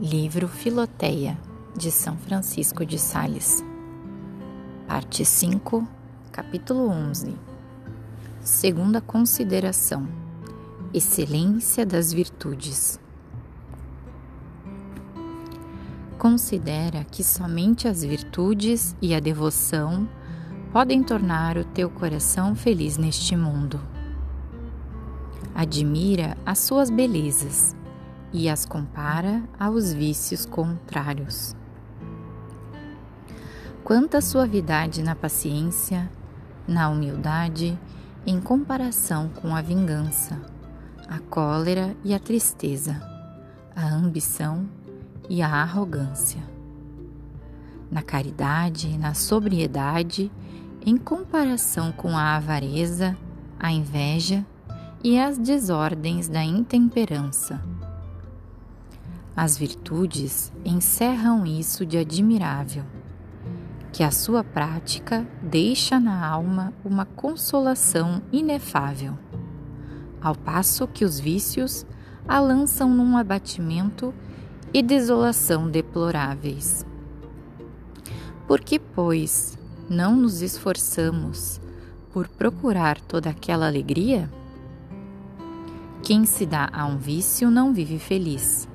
Livro Filoteia, de São Francisco de Sales. Parte 5, capítulo 11. Segunda consideração: Excelência das virtudes. Considera que somente as virtudes e a devoção podem tornar o teu coração feliz neste mundo. Admira as suas belezas e as compara aos vícios contrários. Quanta suavidade na paciência, na humildade, em comparação com a vingança, a cólera e a tristeza, a ambição e a arrogância. Na caridade e na sobriedade, em comparação com a avareza, a inveja e as desordens da intemperança as virtudes encerram isso de admirável, que a sua prática deixa na alma uma consolação inefável, ao passo que os vícios a lançam num abatimento e desolação deploráveis. Por que, pois, não nos esforçamos por procurar toda aquela alegria? Quem se dá a um vício não vive feliz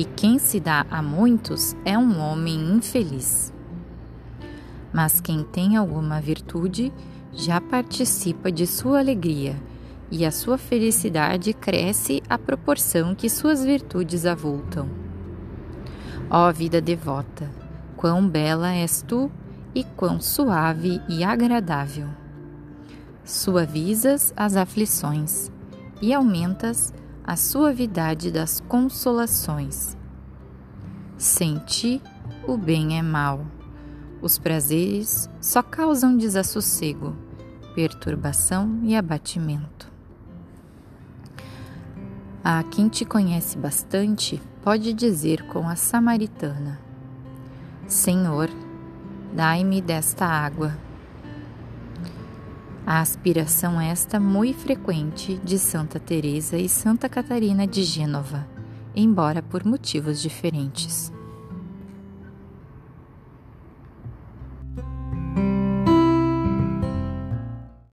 e quem se dá a muitos é um homem infeliz. Mas quem tem alguma virtude já participa de sua alegria, e a sua felicidade cresce à proporção que suas virtudes avultam. Ó vida devota, quão bela és tu e quão suave e agradável! Suavizas as aflições e aumentas a suavidade das consolações. Sem ti, o bem é mal. Os prazeres só causam desassossego, perturbação e abatimento. A quem te conhece bastante pode dizer com a samaritana: Senhor, dai-me desta água a aspiração esta muito frequente de Santa Teresa e Santa Catarina de Gênova, embora por motivos diferentes.